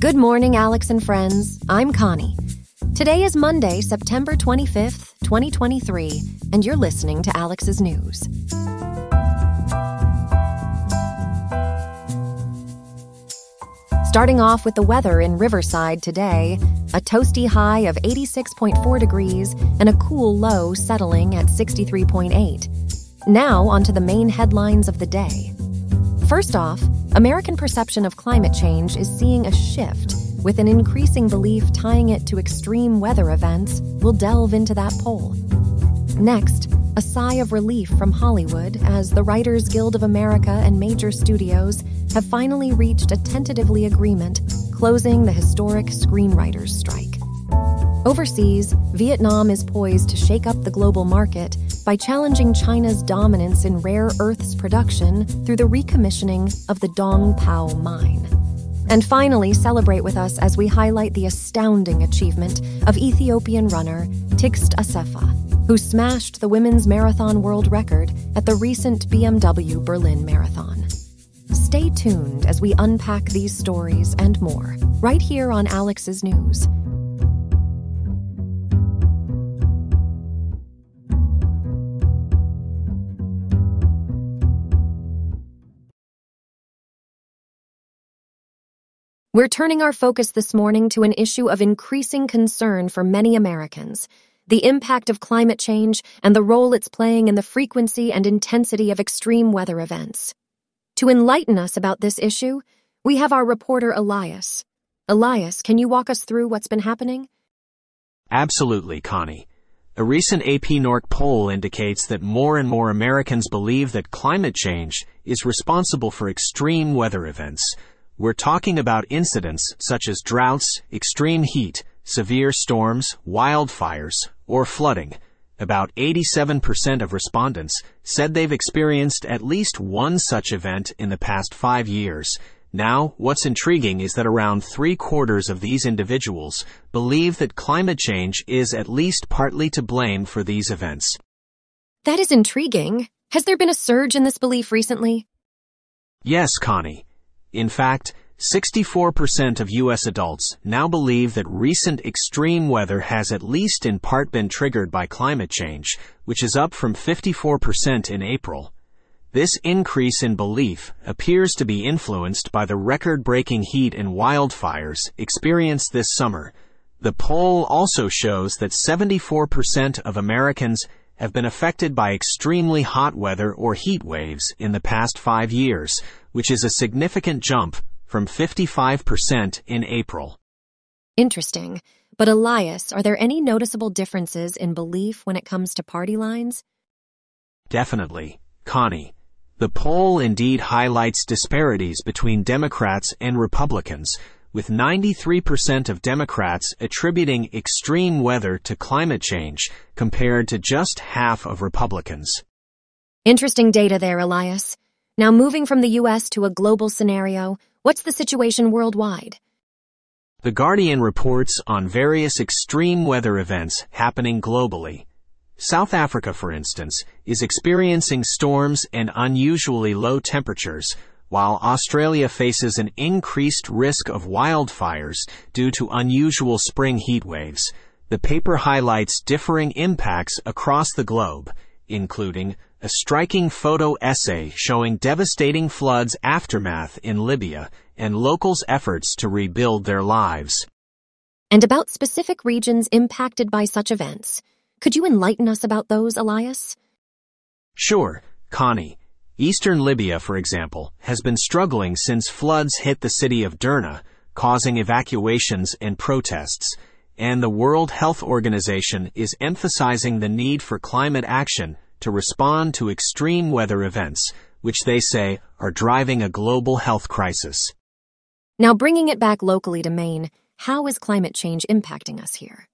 Good morning, Alex and friends. I'm Connie. Today is Monday, September 25th, 2023, and you're listening to Alex's News. Starting off with the weather in Riverside today, a toasty high of 86.4 degrees and a cool low settling at 63.8. Now, onto the main headlines of the day. First off, American perception of climate change is seeing a shift, with an increasing belief tying it to extreme weather events. We'll delve into that poll. Next, a sigh of relief from Hollywood as the Writers Guild of America and major studios have finally reached a tentatively agreement closing the historic screenwriters strike. Overseas, Vietnam is poised to shake up the global market by challenging China's dominance in rare earths production through the recommissioning of the Dong Pao mine. And finally, celebrate with us as we highlight the astounding achievement of Ethiopian runner Tigst Assefa, who smashed the women's marathon world record at the recent BMW Berlin Marathon. Stay tuned as we unpack these stories and more, right here on Alex's News. We're turning our focus this morning to an issue of increasing concern for many Americans the impact of climate change and the role it's playing in the frequency and intensity of extreme weather events. To enlighten us about this issue, we have our reporter Elias. Elias, can you walk us through what's been happening? Absolutely, Connie. A recent AP NORC poll indicates that more and more Americans believe that climate change is responsible for extreme weather events. We're talking about incidents such as droughts, extreme heat, severe storms, wildfires, or flooding. About 87% of respondents said they've experienced at least one such event in the past five years. Now, what's intriguing is that around three quarters of these individuals believe that climate change is at least partly to blame for these events. That is intriguing. Has there been a surge in this belief recently? Yes, Connie. In fact, 64% of U.S. adults now believe that recent extreme weather has at least in part been triggered by climate change, which is up from 54% in April. This increase in belief appears to be influenced by the record-breaking heat and wildfires experienced this summer. The poll also shows that 74% of Americans have been affected by extremely hot weather or heat waves in the past five years, which is a significant jump from 55% in April. Interesting. But Elias, are there any noticeable differences in belief when it comes to party lines? Definitely. Connie. The poll indeed highlights disparities between Democrats and Republicans, with 93% of Democrats attributing extreme weather to climate change compared to just half of Republicans. Interesting data there, Elias. Now moving from the U.S. to a global scenario, What's the situation worldwide? The Guardian reports on various extreme weather events happening globally. South Africa, for instance, is experiencing storms and unusually low temperatures, while Australia faces an increased risk of wildfires due to unusual spring heat waves. The paper highlights differing impacts across the globe, including a striking photo essay showing devastating floods aftermath in Libya and locals' efforts to rebuild their lives. And about specific regions impacted by such events. Could you enlighten us about those, Elias? Sure, Connie. Eastern Libya, for example, has been struggling since floods hit the city of Derna, causing evacuations and protests. And the World Health Organization is emphasizing the need for climate action to respond to extreme weather events, which they say are driving a global health crisis. Now, bringing it back locally to Maine, how is climate change impacting us here?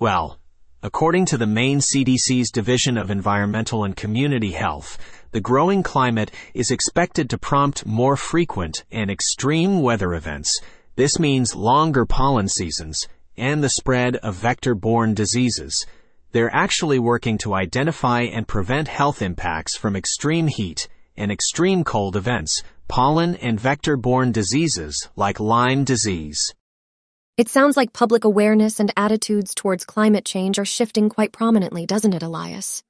Well, according to the Maine CDC's Division of Environmental and Community Health, the growing climate is expected to prompt more frequent and extreme weather events. This means longer pollen seasons and the spread of vector-borne diseases. They're actually working to identify and prevent health impacts from extreme heat and extreme cold events pollen and vector-borne diseases like Lyme disease. It sounds like public awareness and attitudes towards climate change are shifting quite prominently, doesn't it, Elias?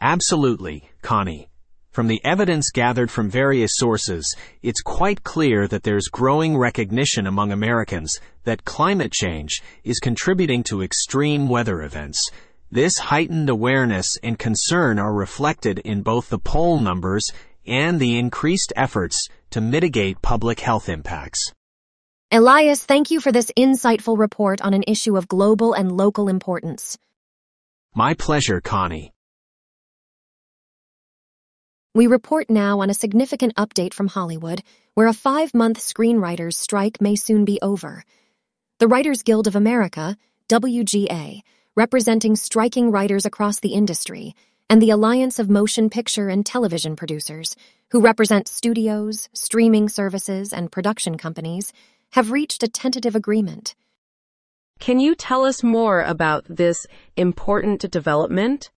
Absolutely, Connie. From the evidence gathered from various sources, it's quite clear that there's growing recognition among Americans that climate change is contributing to extreme weather events. This heightened awareness and concern are reflected in both the poll numbers and the increased efforts to mitigate public health impacts. Elias, thank you for this insightful report on an issue of global and local importance. My pleasure, Connie. We report now on a significant update from Hollywood, where a five-month screenwriters strike may soon be over. The Writers Guild of America, WGA, representing striking writers across the industry, and the Alliance of Motion Picture and Television Producers, who represent studios, streaming services, and production companies, have reached a tentative agreement. Can you tell us more about this important development?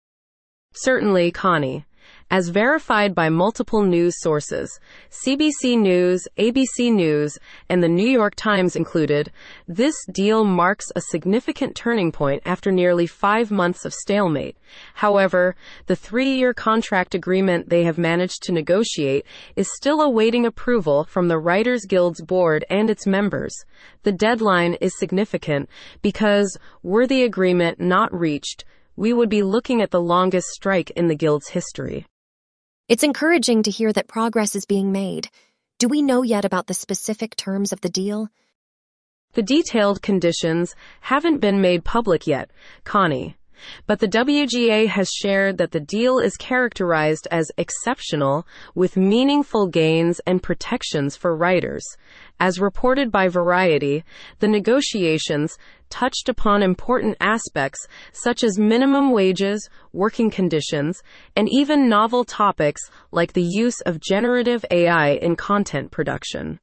Certainly, Connie. As verified by multiple news sources, CBC News, ABC News, and the New York Times included, this deal marks a significant turning point after nearly five months of stalemate. However, the three-year contract agreement they have managed to negotiate is still awaiting approval from the Writers Guild's board and its members. The deadline is significant because, were the agreement not reached, we would be looking at the longest strike in the Guild's history. It's encouraging to hear that progress is being made. Do we know yet about the specific terms of the deal? The detailed conditions haven't been made public yet, Connie. But the WGA has shared that the deal is characterized as exceptional with meaningful gains and protections for writers. As reported by Variety, the negotiations touched upon important aspects such as minimum wages, working conditions, and even novel topics like the use of generative AI in content production.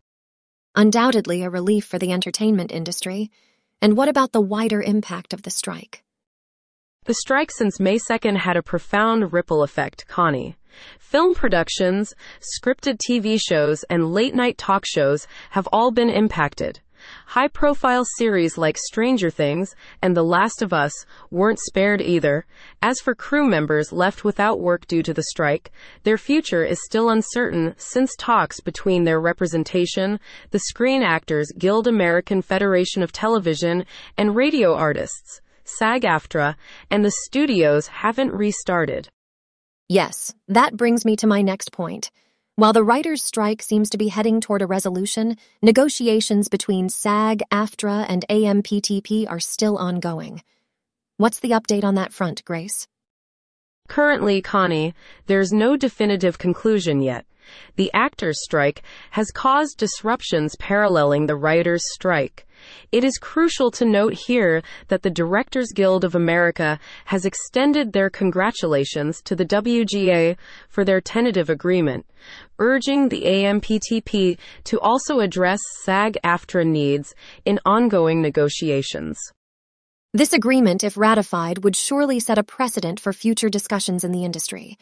Undoubtedly a relief for the entertainment industry. And what about the wider impact of the strike? The strike since May 2nd had a profound ripple effect, Connie. Film productions, scripted TV shows, and late night talk shows have all been impacted. High profile series like Stranger Things and The Last of Us weren't spared either. As for crew members left without work due to the strike, their future is still uncertain since talks between their representation, the Screen Actors Guild American Federation of Television, and radio artists SAG AFTRA, and the studios haven't restarted. Yes, that brings me to my next point. While the writers' strike seems to be heading toward a resolution, negotiations between SAG, AFTRA, and AMPTP are still ongoing. What's the update on that front, Grace? Currently, Connie, there's no definitive conclusion yet. The actors' strike has caused disruptions paralleling the writers' strike. It is crucial to note here that the Directors Guild of America has extended their congratulations to the WGA for their tentative agreement, urging the AMPTP to also address SAG AFTRA needs in ongoing negotiations. This agreement, if ratified, would surely set a precedent for future discussions in the industry.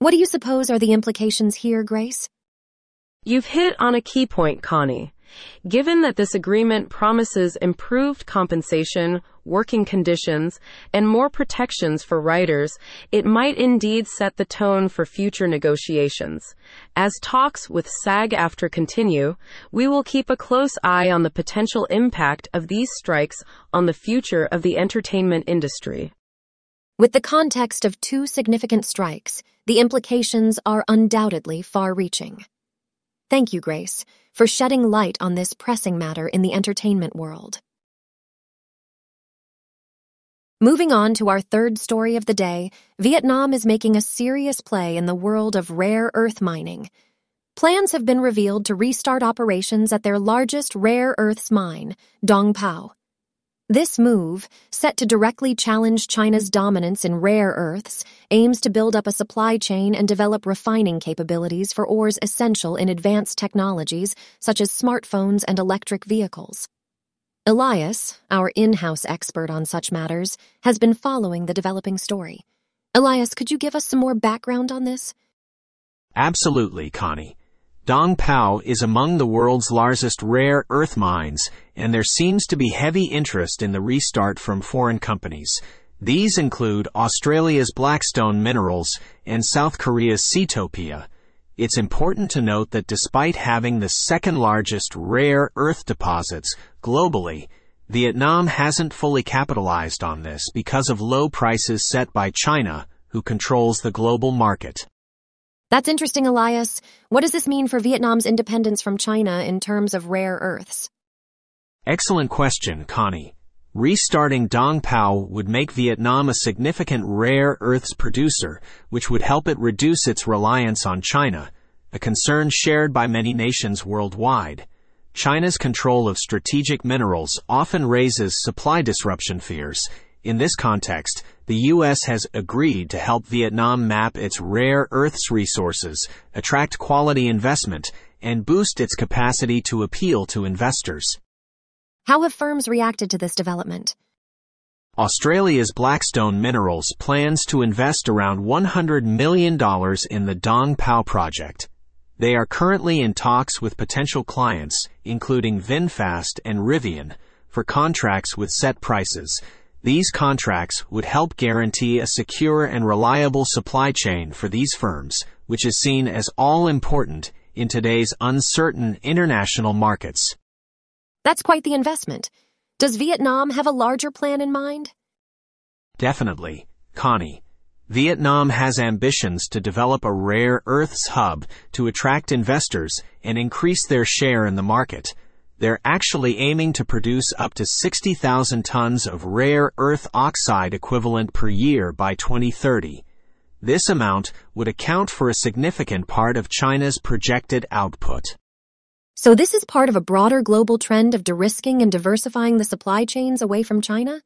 What do you suppose are the implications here, Grace? You've hit on a key point, Connie. Given that this agreement promises improved compensation, working conditions, and more protections for writers, it might indeed set the tone for future negotiations. As talks with SAG AFTRA continue, we will keep a close eye on the potential impact of these strikes on the future of the entertainment industry. With the context of two significant strikes, the implications are undoubtedly far reaching. Thank you, Grace, for shedding light on this pressing matter in the entertainment world. Moving on to our third story of the day, Vietnam is making a serious play in the world of rare earth mining. Plans have been revealed to restart operations at their largest rare earths mine, Dong Pao. This move, set to directly challenge China's dominance in rare earths, aims to build up a supply chain and develop refining capabilities for ores essential in advanced technologies such as smartphones and electric vehicles. Elias, our in-house expert on such matters, has been following the developing story. Elias, could you give us some more background on this? Absolutely, Connie. Dong Pao is among the world's largest rare earth mines, and there seems to be heavy interest in the restart from foreign companies. These include Australia's Blackstone Minerals and South Korea's Seatopia. It's important to note that despite having the second largest rare earth deposits globally, Vietnam hasn't fully capitalized on this because of low prices set by China, who controls the global market. That's interesting, Elias. What does this mean for Vietnam's independence from China in terms of rare earths? Excellent question, Connie. Restarting Dong Pao would make Vietnam a significant rare earths producer, which would help it reduce its reliance on China, a concern shared by many nations worldwide. China's control of strategic minerals often raises supply disruption fears. In this context, the U.S. has agreed to help Vietnam map its rare earths resources, attract quality investment, and boost its capacity to appeal to investors. How have firms reacted to this development? Australia's Blackstone Minerals plans to invest around $100 million in the Dong Pao project. They are currently in talks with potential clients, including VinFast and Rivian, for contracts with set prices, these contracts would help guarantee a secure and reliable supply chain for these firms, which is seen as all important in today's uncertain international markets. That's quite the investment. Does Vietnam have a larger plan in mind? Definitely. Connie, Vietnam has ambitions to develop a rare earths hub to attract investors and increase their share in the market. They're actually aiming to produce up to 60,000 tons of rare earth oxide equivalent per year by 2030. This amount would account for a significant part of China's projected output. So this is part of a broader global trend of de-risking and diversifying the supply chains away from China?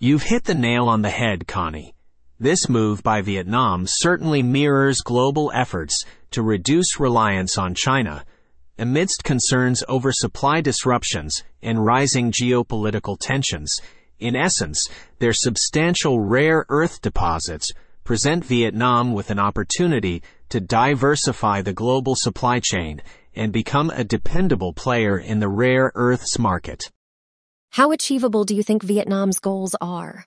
You've hit the nail on the head, Connie. This move by Vietnam certainly mirrors global efforts to reduce reliance on China amidst concerns over supply disruptions and rising geopolitical tensions. In essence, their substantial rare earth deposits present Vietnam with an opportunity to diversify the global supply chain and become a dependable player in the rare earths market. How achievable do you think Vietnam's goals are?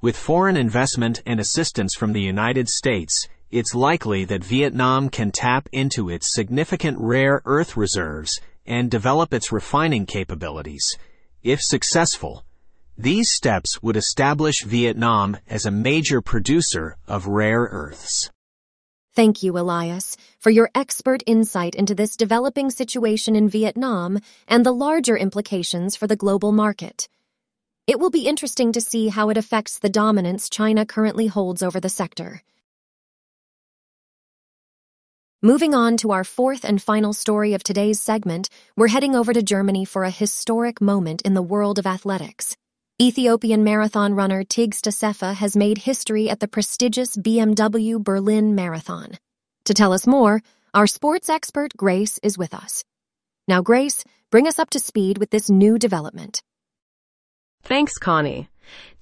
With foreign investment and assistance from the United States, it's likely that Vietnam can tap into its significant rare earth reserves and develop its refining capabilities. If successful, these steps would establish Vietnam as a major producer of rare earths. Thank you, Elias, for your expert insight into this developing situation in Vietnam and the larger implications for the global market. It will be interesting to see how it affects the dominance China currently holds over the sector. Moving on to our fourth and final story of today's segment, we're heading over to Germany for a historic moment in the world of athletics. Ethiopian marathon runner Tigst Assefa has made history at the prestigious BMW Berlin Marathon. To tell us more, our sports expert Grace is with us. Now, Grace, bring us up to speed with this new development. Thanks, Connie.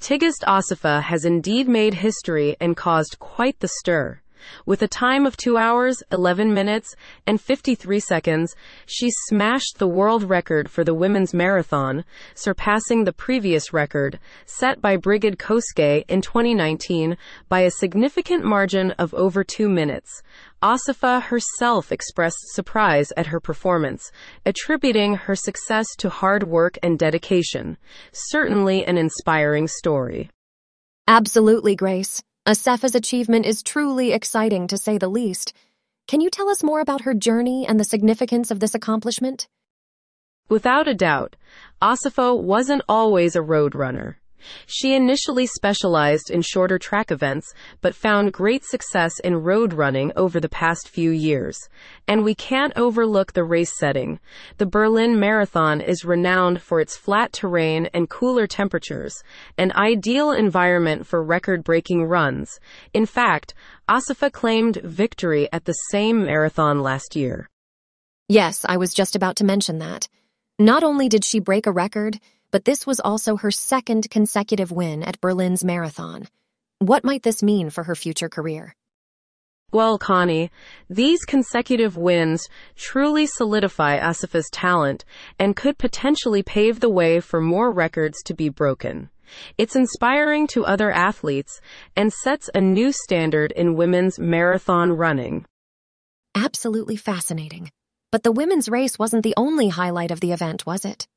Tigst Assefa has indeed made history and caused quite the stir. With a time of 2 hours, 11 minutes, and 53 seconds, she smashed the world record for the women's marathon, surpassing the previous record, set by Brigid Kosgei in 2019, by a significant margin of over 2 minutes. Assefa herself expressed surprise at her performance, attributing her success to hard work and dedication. Certainly an inspiring story. Absolutely, Grace. Assefa's achievement is truly exciting to say the least. Can you tell us more about her journey and the significance of this accomplishment? Without a doubt, Assefa wasn't always a road runner. She initially specialized in shorter track events, but found great success in road running over the past few years. And we can't overlook the race setting. The Berlin Marathon is renowned for its flat terrain and cooler temperatures, an ideal environment for record-breaking runs. In fact, Assefa claimed victory at the same marathon last year. Yes, I was just about to mention that. Not only did she break a record, but this was also her second consecutive win at Berlin's marathon. What might this mean for her future career? Well, Connie, these consecutive wins truly solidify Assefa's talent and could potentially pave the way for more records to be broken. It's inspiring to other athletes and sets a new standard in women's marathon running. Absolutely fascinating. But the women's race wasn't the only highlight of the event, was it?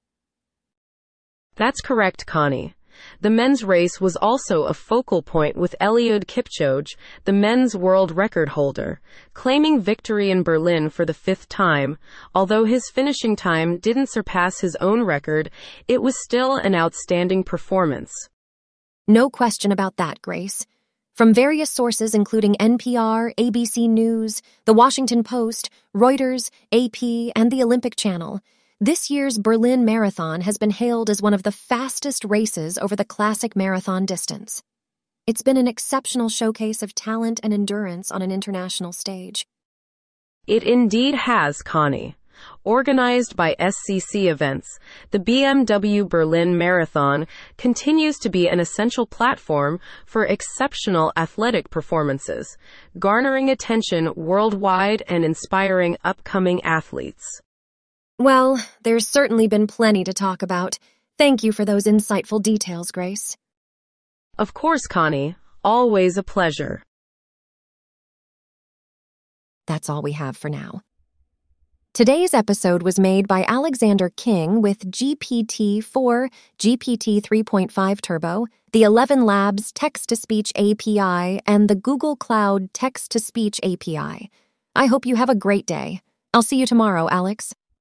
That's correct, Connie. The men's race was also a focal point with Eliud Kipchoge, the men's world record holder, claiming victory in Berlin for the fifth time. Although his finishing time didn't surpass his own record, it was still an outstanding performance. No question about that, Grace. From various sources including NPR, ABC News, The Washington Post, Reuters, AP, and the Olympic Channel, this year's Berlin Marathon has been hailed as one of the fastest races over the classic marathon distance. It's been an exceptional showcase of talent and endurance on an international stage. It indeed has, Connie. Organized by SCC Events, the BMW Berlin Marathon continues to be an essential platform for exceptional athletic performances, garnering attention worldwide and inspiring upcoming athletes. Well, there's certainly been plenty to talk about. Thank you for those insightful details, Grace. Of course, Connie. Always a pleasure. That's all we have for now. Today's episode was made by Alexander King with GPT 4, GPT 3.5 Turbo, the ElevenLabs Text to Speech API, and the Google Cloud Text to Speech API. I hope you have a great day. I'll see you tomorrow, Alex.